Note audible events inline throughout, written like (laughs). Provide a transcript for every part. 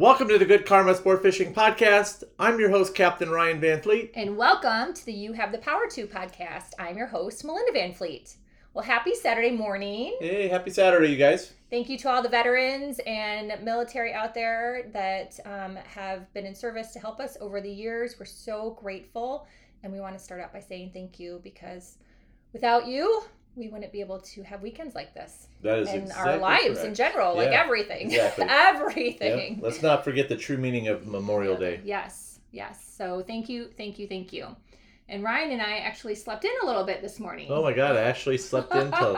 Welcome to the Good Karma Sport Fishing Podcast. I'm your host, Captain Ryan Van Fleet. And welcome to the You Have the Power To podcast. I'm your host, Melinda Van Fleet. Well, happy Saturday morning. Hey, happy Saturday, you guys. Thank you to all the veterans and military out there that um, have been in service to help us over the years. We're so grateful. And we want to start out by saying thank you because without you, we wouldn't be able to have weekends like this. That is in exactly our lives correct. in general, like everything. (laughs) exactly. everything. Yep. Let's not forget the true meaning of Memorial Day. Yes, yes. So thank you, thank you, thank you. And Ryan and I actually slept in a little bit this morning. Oh my God, I actually slept until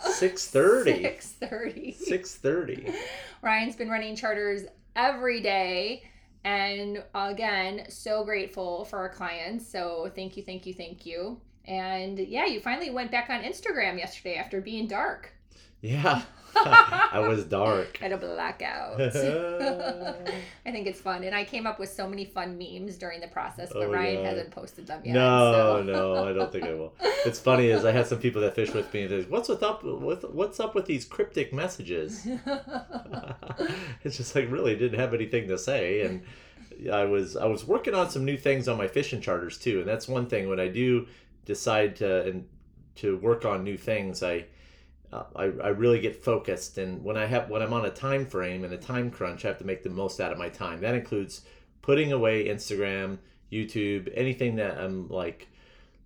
6.30. (laughs) Six thirty. 6.30. (laughs) Ryan's been running charters every day. And again, so grateful for our clients. So thank you, thank you, thank you. And yeah, you finally went back on Instagram yesterday after being dark. Yeah, (laughs) I was dark. Had a blackout. (laughs) I think it's fun. And I came up with so many fun memes during the process, but Oh, Ryan God. hasn't posted them yet. No, so. no, I don't think I will. (laughs) It's funny is I had some people that fish with me and they're like, what's with up with what's up with these cryptic messages? it's just like really didn't have anything to say and I was I was working on some new things on my fishing charters too and that's one thing when I do decide to and to work on new things I I, I really get focused. And when I have when I'm on a time frame and a time crunch I have to make the most out of my time. That includes putting away Instagram YouTube anything that I'm like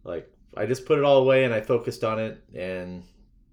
like I just put it all away and I focused on it. And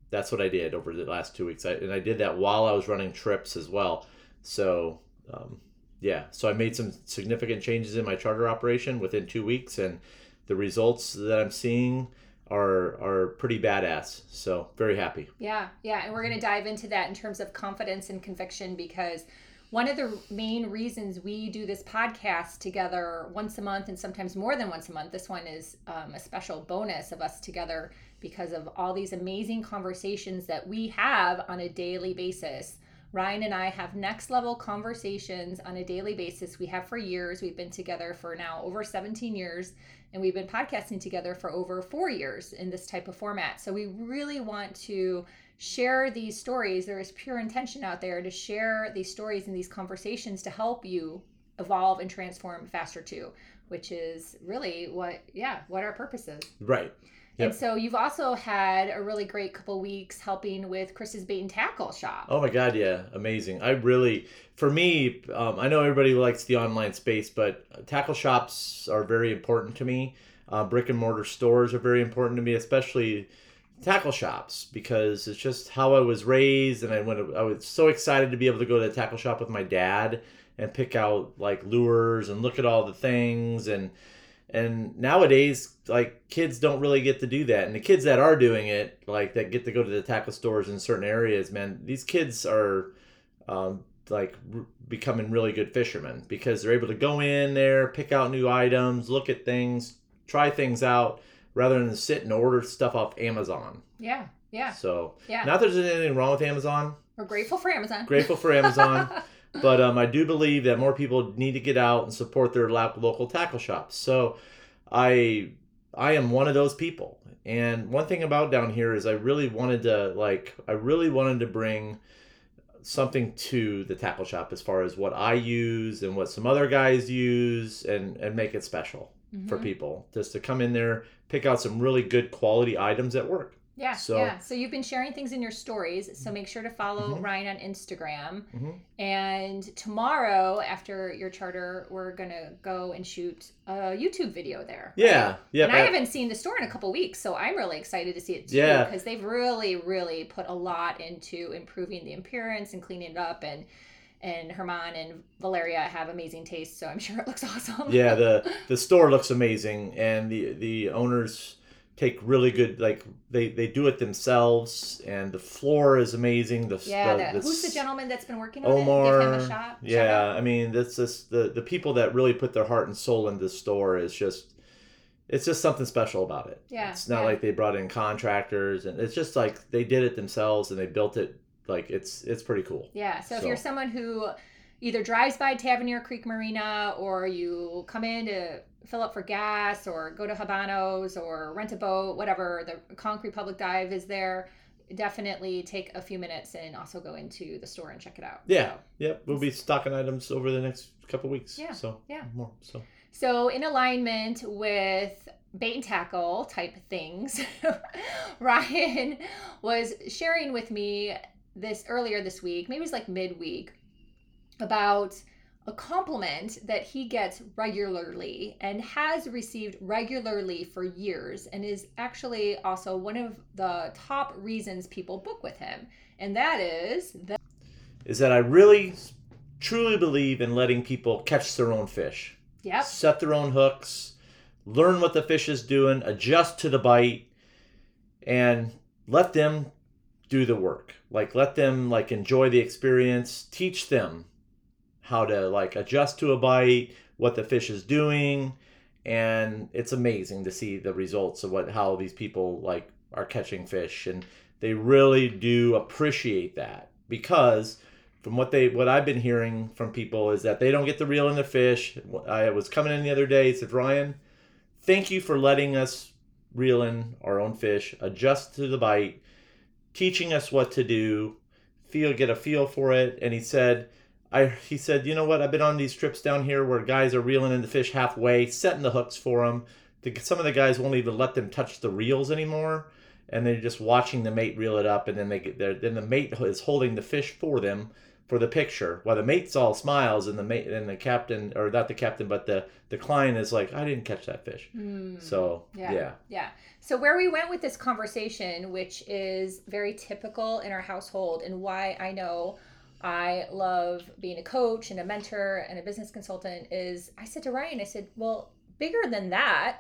that's what I did over the last two weeks. I, and I did that while I was running trips as well. So um, yeah. So I made some significant changes in my charter operation within two weeks. And the results that I'm seeing are are pretty badass so very happy Yeah, yeah. And we're to dive into that in terms of confidence and conviction because one of the main reasons we do this podcast together once a month and sometimes more than once a month, this one is um, a special bonus of us together because of all these amazing conversations that we have on a daily basis. Ryan and I have next level conversations on a daily basis. We have for years. We've been together for now over 17 years, and we've been podcasting together for over four years in this type of format. So we really want to share these stories. There is pure intention out there to share these stories and these conversations to help you evolve and transform faster too, which is really what, yeah, what our purpose is. right Yep. And so you've also had a really great couple weeks helping with Chris's bait and tackle shop. Oh my god, yeah, amazing. I really, for me, um, I know everybody likes the online space, but tackle shops are very important to me. Uh, brick and mortar stores are very important to me, especially tackle shops because it's just how I was raised, and I went. I was so excited to be able to go to the tackle shop with my dad and pick out like lures and look at all the things and and nowadays like kids don't really get to do that. And the kids that are doing it like that get to go to the tackle stores in certain areas man these kids are um, like r- becoming really good fishermen because they're able to go in there pick out new items look at things try things out rather than sit and order stuff off amazon. Yeah, yeah, so yeah. not that there's anything wrong with amazon. We're grateful for Amazon. grateful for amazon (laughs) but um, I do believe that more people need to get out and support their local tackle shops. So I I am one of those people. And one thing about down here is I really wanted to like I really wanted to bring something to the tackle shop as far as what I use and what some other guys use and and make it special for Mhm. people just to come in there pick out some really good quality items at work. Yeah, So- yeah. So you've been sharing things in your stories. So make sure to follow Mhm. Ryan on Instagram. Mhm. And tomorrow, after your charter, we're gonna go and shoot a YouTube video there. right? Yeah, yeah. and I haven't seen the store in a couple weeks, so I'm really excited to see it too. Yeah. Because they've really, really put a lot into improving the appearance and cleaning it up and and Herman and Valeria have amazing taste, so I'm (laughs) sure it looks awesome. yeah the (laughs) the store looks amazing and the the owners take really good like they they do it themselves and the floor is amazing the Yeah, the, the, who's the gentleman that's been working on Omar it? Give him a shot. yeah i mean that's just the the people that really put their heart and soul into the store is just it's just something special about it Yeah, it's not yeah. like they brought in contractors and it's just like they did it themselves and they built it like it's it's pretty cool Yeah. So, if you're someone who either drives by Tavernier Creek Marina or you come in to fill up for gas or go to Habanos or rent a boat, whatever, the Conch Republic Dive is there. definitely take a few minutes and also go into the store and check it out. Yeah. Yep. We'll be stocking items over the next couple weeks. Yeah, So yeah. more. So So, in alignment with bait and tackle type things, (laughs) Ryan was sharing with me this earlier this week, maybe it was like midweek, about a compliment that he gets regularly and has received regularly for years and is actually also one of the top reasons people book with him. And that is that is that I really truly believe in letting people catch their own fish. yep, set their own hooks, learn what the fish is doing, adjust to the bite, and let them do the work. Like let them like enjoy the experience, teach them how to like adjust to a bite, what the fish is doing, and it's amazing to see the results of what how these people like are catching fish and they really do appreciate that because from what they what I've been hearing from people is that they don't get the reel in the fish. I was coming in the other day. Said, Ryan, thank you for letting us reel in our own fish, adjust to the bite, teaching us what to do, feel get a feel for it. And he said, I he said, you know what? I've been on these trips down here where guys are reeling in the fish halfway, setting the hooks for them. The, some of the guys won't even let them touch the reels anymore, and they're just watching the mate reel it up, and then they get there. Then the mate is holding the fish for them for the picture while the mate's all smiles and the mate and the captain or not the captain but the the client is like i didn't catch that fish Mm. so Yeah. yeah Yeah. So where we went with this conversation, which is very typical in our household, and why I know I love being a coach and a mentor and a business consultant, is I said to Ryan, I said, well, bigger than that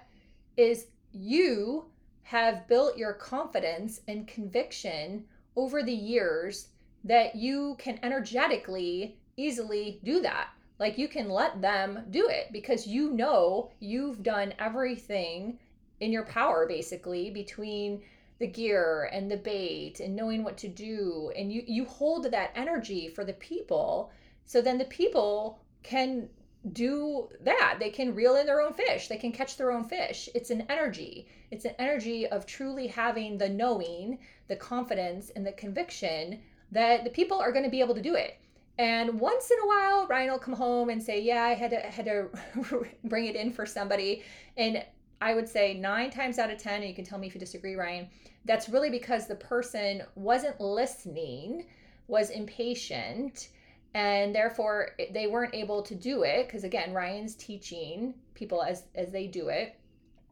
is you have built your confidence and conviction over the years that you can energetically easily do that. Like you can let them do it because you know you've done everything in your power basically between the gear and the bait and knowing what to do. And you you hold that energy for the people. So then the people can do that. They can reel in their own fish. They can catch their own fish. It's an energy. It's an energy of truly having the knowing the confidence and the conviction that the people are going to be able to do it. And once in a while ryan will come home and say yeah i had to had to (laughs) bring it in for somebody. And I would say nine times out of 10, and you can tell me if you disagree, Ryan, that's really because the person wasn't listening, was impatient, and therefore they weren't able to do it. Because again, Ryan's teaching people as, as they do it.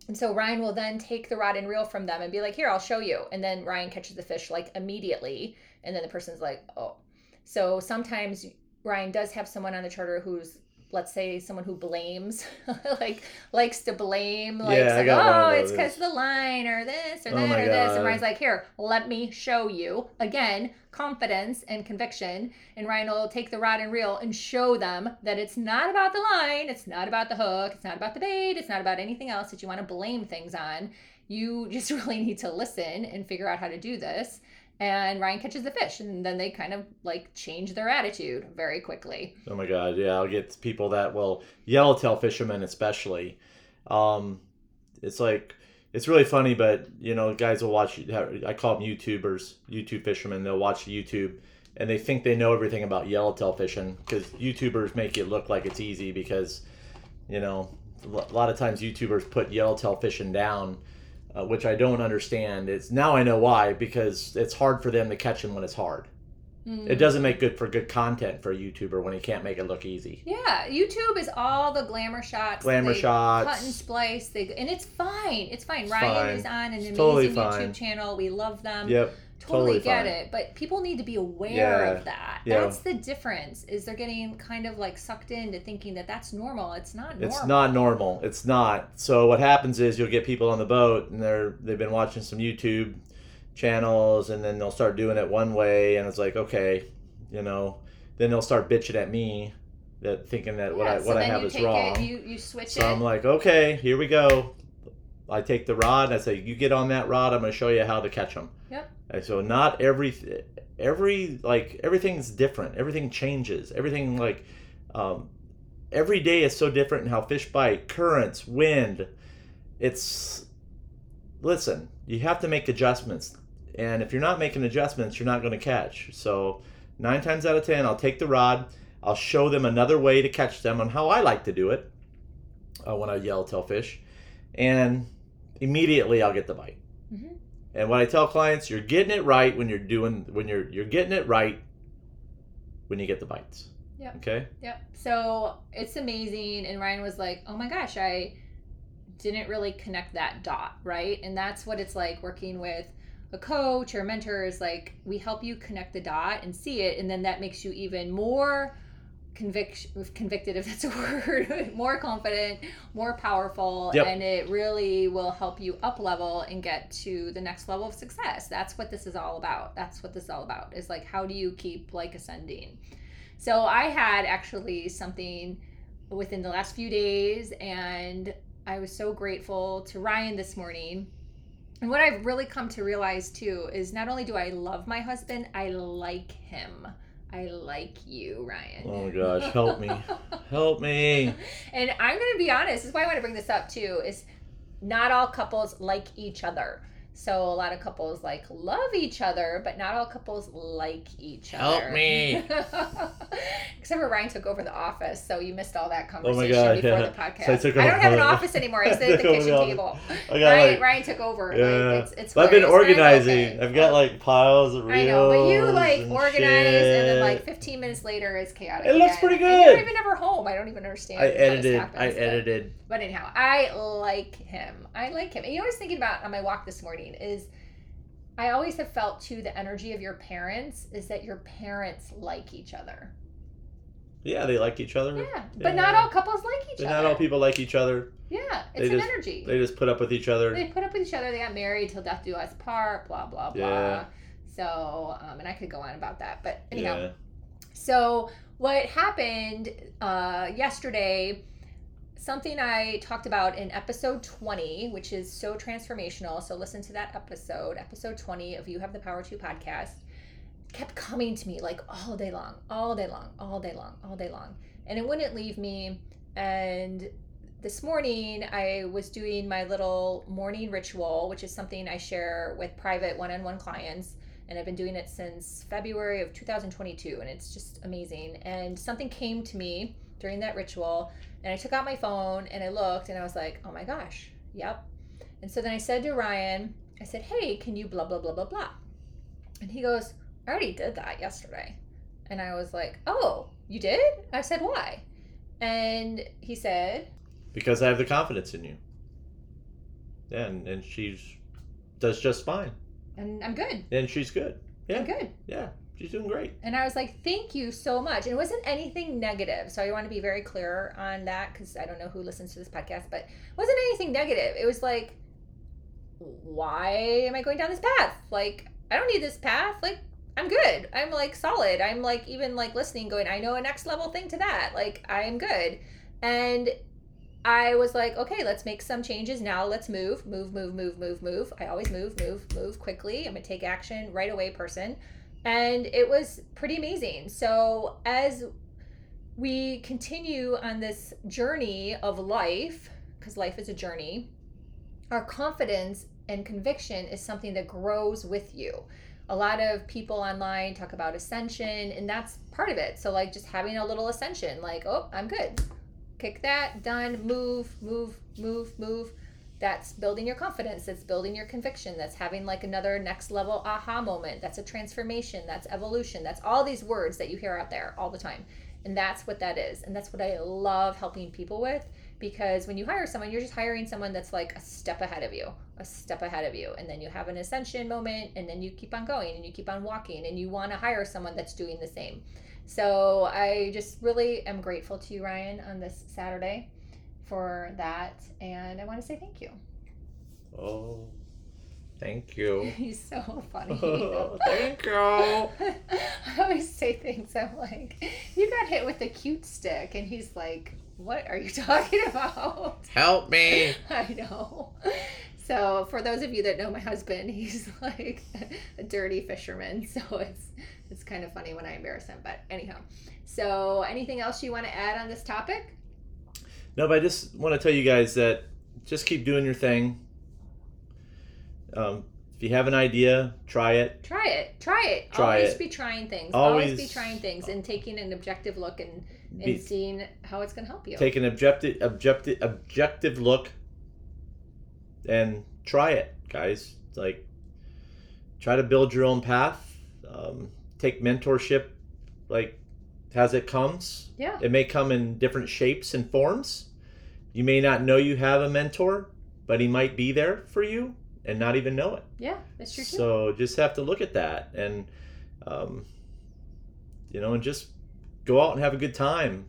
And so Ryan will then take the rod and reel from them and be like, Here, I'll show you. And then Ryan catches the fish like immediately. And then the person's like, Oh. So sometimes Ryan does have someone on the charter who's let's say someone who blames (laughs) like likes to blame like Yeah, I say, got one oh it's because the line or this or Oh that or this and God. ryan's like here let me show you. Again confidence and conviction and ryan will take the rod and reel and show them that it's not about the line it's not about the hook it's not about the bait it's not about anything else that you want to blame things on. You just (laughs) really need to listen and figure out how to do this and ryan catches the fish and then they kind of like change their attitude very quickly. Oh my god yeah i'll get people that will yellowtail fishermen especially. Um it's like it's really funny but you know guys will watch i call them youtubers youtube fishermen they'll watch youtube and they think they know everything about yellowtail fishing because youtubers make it look like it's easy because you know a lot of times youtubers put yellowtail fishing down uh, which i don't understand it's now i know why because it's hard for them to catch him when it's hard it doesn't make good for good content for a youtuber when he can't make it look easy Yeah, YouTube is all the glamour shots. Glamour shots. cut and splice. They and it's fine. It's fine. It's Ryan fine. is on an It's amazing totally YouTube channel. We love them. yep Totally, totally get it. But people need to be aware Yeah, of that. yeah. That's the difference. Is they're getting kind of like sucked into thinking that that's normal. It's not normal. It's not normal. It's not. So what happens is you'll get people on the boat and they're they've been watching some YouTube channels and then they'll start doing it one way and it's like okay, you know, then they'll start bitching at me that thinking that what I so what I have you is take wrong. It, you you switch so it. I'm like, okay, here we go. I take the rod and I say, you get on that rod. I'm going to show you how to catch them. Yep. So not every every like everything's different. Everything changes. Everything like um, every day is so different in how fish bite, currents, wind. It's listen. You have to make adjustments. and if you're not making adjustments, you're not going to catch. So nine times out of ten, I'll take the rod. I'll show them another way to catch them on how I like to do it uh, when I yellowtail fish, and immediately I'll get the bite. Mhm. And what I tell clients, you're getting it right when you're doing when you're you're getting it right when you get the bites. Yep. Okay. Yep. So it's amazing. And Ryan was like, oh my gosh, I didn't really connect that dot, right? And that's what it's like working with a coach or a mentor is like we help you connect the dot and see it. And then that makes you even more conviction convicted if that's a (laughs) word more confident more powerful Yep. and it really will help you up level and get to the next level of success that's what this is all about that's what this is all about is like how do you keep like ascending so I had actually something within the last few days, and I was so grateful to Ryan this morning. And what I've really come to realize too is not only do I love my husband, I like him. I like you, Ryan. Oh my gosh, help me, (laughs) help me. And I'm going to be honest, this is why I want to bring this up too, is not all couples like each other. So a lot of couples like love each other, but not all couples like each other. Help me. (laughs) Except for Ryan took over the office, so you missed all that Oh conversation my God, before yeah. the podcast. So I took I don't have an (laughs) office anymore. I sit at the kitchen the table. I got Ryan, like Ryan took over. yeah. Like, it's, it's I've been great. It's very organizing. I've got like piles of reels. I know, but you like and organize, and then like 15 minutes later it's chaotic. It looks again. pretty And you're good. even ever home. I don't even understand. I edited. happens, I edited. But anyhow, I like him. I like him. And you know what I was thinking about on my walk this morning is I always have felt too the energy of your parents is that your parents like each other. Yeah, they like each other. Yeah. But Yeah. not all couples like each But other. not all people like each other. Yeah. They It's an just- energy. They just put up with each other. They put up with each other. They got married till death do us part. Blah blah blah. Yeah. So, um, and I could go on about that, but anyhow. Yeah. So what happened uh, yesterday? Something I talked about in episode 20, which is so transformational. So listen to that episode, episode 20 of You Have the Power to podcast. Kept coming to me like all day long, all day long, all day long, all day long, and it wouldn't leave me. And this morning I was doing my little morning ritual, which is something I share with private one-on-one clients and I've been doing it since February of 2022 and it's just amazing. And something came to me during that ritual and I took out my phone and I looked and I was like, "Oh my gosh. Yep." And so then I said to Ryan, I said, "Hey, can you blah blah blah blah blah?" And he goes, "I already did that yesterday." And I was like, "Oh, you did?" I said, "Why?" And he said, Because I have the confidence in you. Yeah, and, and she's does just fine. "And I'm good. And she's good. Yeah. I'm good." Yeah. She's doing great. And I was like, thank you so much. And it wasn't anything negative. So I want to be very clear on that because I don't know who listens to this podcast, but it wasn't anything negative. It was like, why am I going down this path? Like, I don't need this path. Like, I'm good. I'm like solid. I'm like even like listening, going, I know a next level thing to that. Like, I am good. And I was like, okay, let's make some changes now. Let's move, move, move, move, move, move. I always move, move, move quickly. I'm a take action right away person and it was pretty amazing. So as we continue on this journey of life, because life is a journey, our confidence and conviction is something that grows with you. A lot of people online talk about ascension, and that's part of it. So, like, just having a little ascension, like, oh, I'm good. Kick that, done, move, move, move, move that's building your confidence that's building your conviction that's having like another next level aha moment that's a transformation that's evolution that's all these words that you hear out there all the time. And that's what that is. And that's what i love helping people with because when you hire someone you're just hiring someone that's like a step ahead of you a step ahead of you. And then you have an ascension moment and then you keep on going and you keep on walking and you want to hire someone that's doing the same. So i just really am grateful to you ryan on this saturday for that and I want to say thank you. Oh. Thank you. (laughs) He's so funny. (laughs) Thank you. (laughs) I always say things I'm like, you got hit with a cute stick and he's like, what are you talking about? Help me. I know. So for those of you that know my husband, he's like a dirty fisherman. So it's it's kind of funny when I embarrass him. But anyhow. So anything else you want to add on this topic? No, but I just want to tell you guys that just keep doing your thing. Um, if you have an idea, try it. Try it. Try it. Try Always it. be trying things. Always, Always- be trying things and taking an objective look and, and Be- seeing how it's going to help you. Take an objective, objective, objective look, and try it, guys. Like, try to build your own path. Um, take mentorship, like, as it comes. yeah. It may come in different shapes and forms. You may not know you have a mentor, but he might be there for you and not even know it. Yeah. That's true too. So just have to look at that and, um, you know, and just go out and have a good time.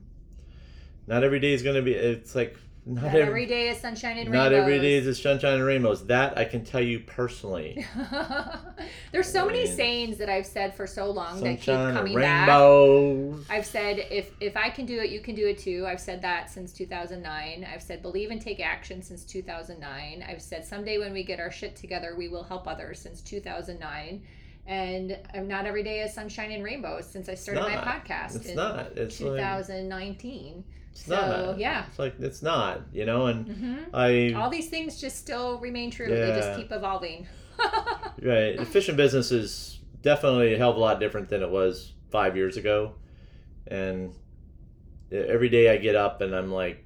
Not every day is going to be. It's like not, Not every, every day is sunshine and rainbows. not every day is sunshine and rainbows. That I can tell you personally. (laughs) There's so many I mean, sayings that I've said for so long that keep coming back. rainbows. I've said if if I can do it, you can do it too. I've said that since 2009. I've said believe and take action since 2009. I've said someday when we get our shit together, we will help others since 2009. And I'm not every day is sunshine and rainbows since I started my podcast It's in not. It's like, 2019. It's so, not. yeah. It's like it's not. You know, and hmm I All these things just still remain true. They just keep evolving. (laughs) Right. The fishing business is definitely a hell of a lot different than it was five years ago. And every day I get up and I'm like,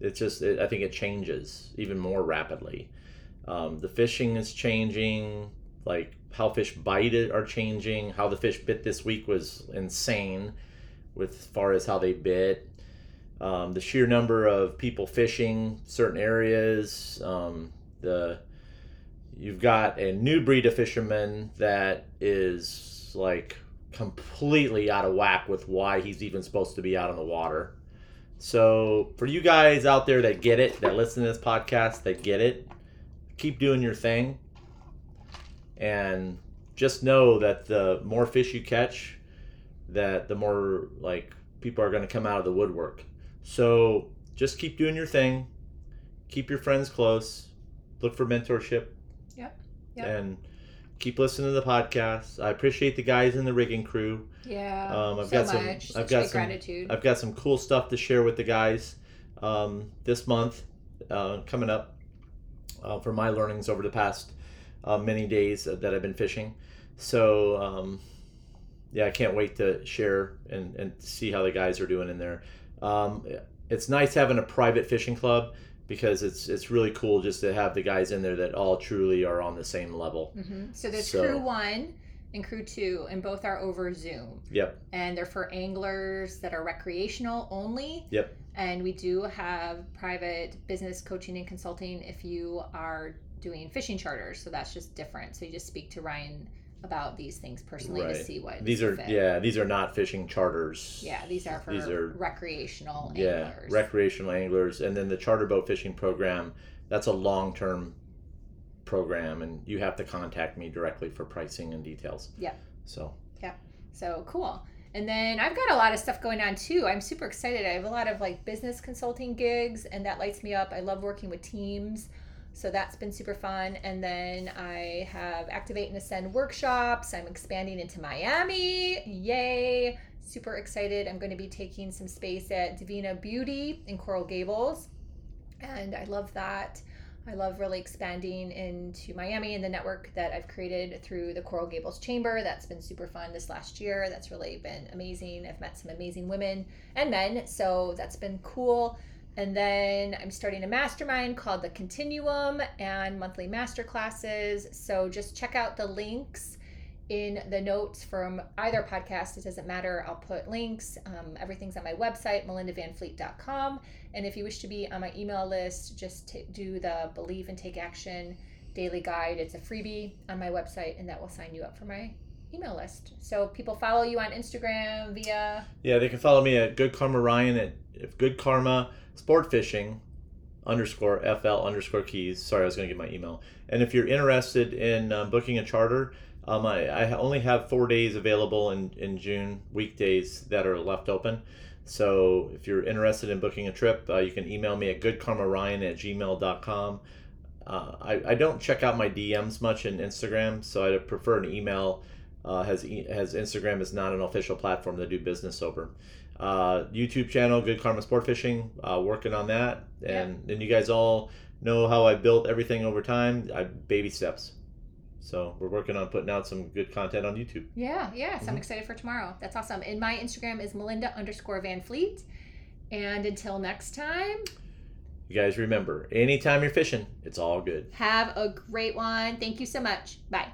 it's just, it, I think it changes even more rapidly. Um, the fishing is changing, like how fish bite it are changing. How the fish bit this week was insane with as far as how they bit. Um, the sheer number of people fishing certain areas, um, the you've got a new breed of fisherman that is like completely out of whack with why he's even supposed to be out on the water. So for you guys out there that get it, that listen to this podcast, that get it, keep doing your thing. And just know that the more fish you catch, that the more like people are going to come out of the woodwork. So just keep doing your thing. Keep your friends close. Look for mentorship. Yep. Yep. And keep listening to the podcast. I appreciate the guys in the rigging crew. Yeah. Um, I've so got some- much. I've Such got some- gratitude. I've got some cool stuff to share with the guys um, this month uh, coming up uh, for my learnings over the past uh, many days that I've been fishing. So, um, yeah, I can't wait to share and, and see how the guys are doing in there. Um, it's nice having a private fishing club because it's it's really cool just to have the guys in there that all truly are on the same level. hmm So there's So- crew one and crew two, and both are over Zoom. Yep. And they're for anglers that are recreational only. Yep. And we do have private business coaching and consulting if you are doing fishing charters. So that's just different. So you just speak to Ryan about these things personally to Right. see what These are fit. yeah, these are not fishing charters. Yeah, these are for These are- recreational yeah anglers. recreational anglers and then the charter boat fishing program that's a long-term program and you have to contact me directly for pricing and details Yeah. so Yeah. So cool. And then I've got a lot of stuff going on too. I'm super excited. I have a lot of like business consulting gigs, and that lights me up. I love working with teams. So that's been super fun. And then I have Activate and Ascend workshops. I'm expanding into Miami. Yay! Super excited. I'm going to be taking some space at Divina Beauty in Coral Gables. And I love that. I love really expanding into Miami and the network that I've created through the Coral Gables Chamber. That's been super fun this last year. That's really been amazing. I've met some amazing women and men, so that's been cool. And then I'm starting a mastermind called The Continuum and monthly master classes. So just check out the links in the notes from either podcast. It doesn't matter. I'll put links. Um, everything's on my website, melindavanfleet.com. And if you wish to be on my email list, just t- do the Believe and Take Action daily guide. It's a freebie on my website, and that will sign you up for my email list. So people follow you on Instagram via. yeah they can follow me at good karma ryan at good karma sport fishing underscore fl underscore keys sorry i was going to get my email and if you're interested in um, booking a charter um, I, I only have four days available in, in june weekdays that are left open so if you're interested in booking a trip uh, you can email me at goodkarmaryan at gmail.com uh, I, I don't check out my dms much in instagram so i prefer an email uh, has has instagram is not an official platform to do business over uh, YouTube channel, Good Karma Sport Fishing, uh, working on that. And then you guys all know how I built everything over time. I baby steps. So we're working on putting out some good content on YouTube. Yeah, yeah. So I'm Mhm. excited for tomorrow. That's awesome. And my Instagram is Melinda underscore Van Fleet. And until next time, You guys remember, anytime you're fishing, it's all good. have a great one. Thank you so much. Bye.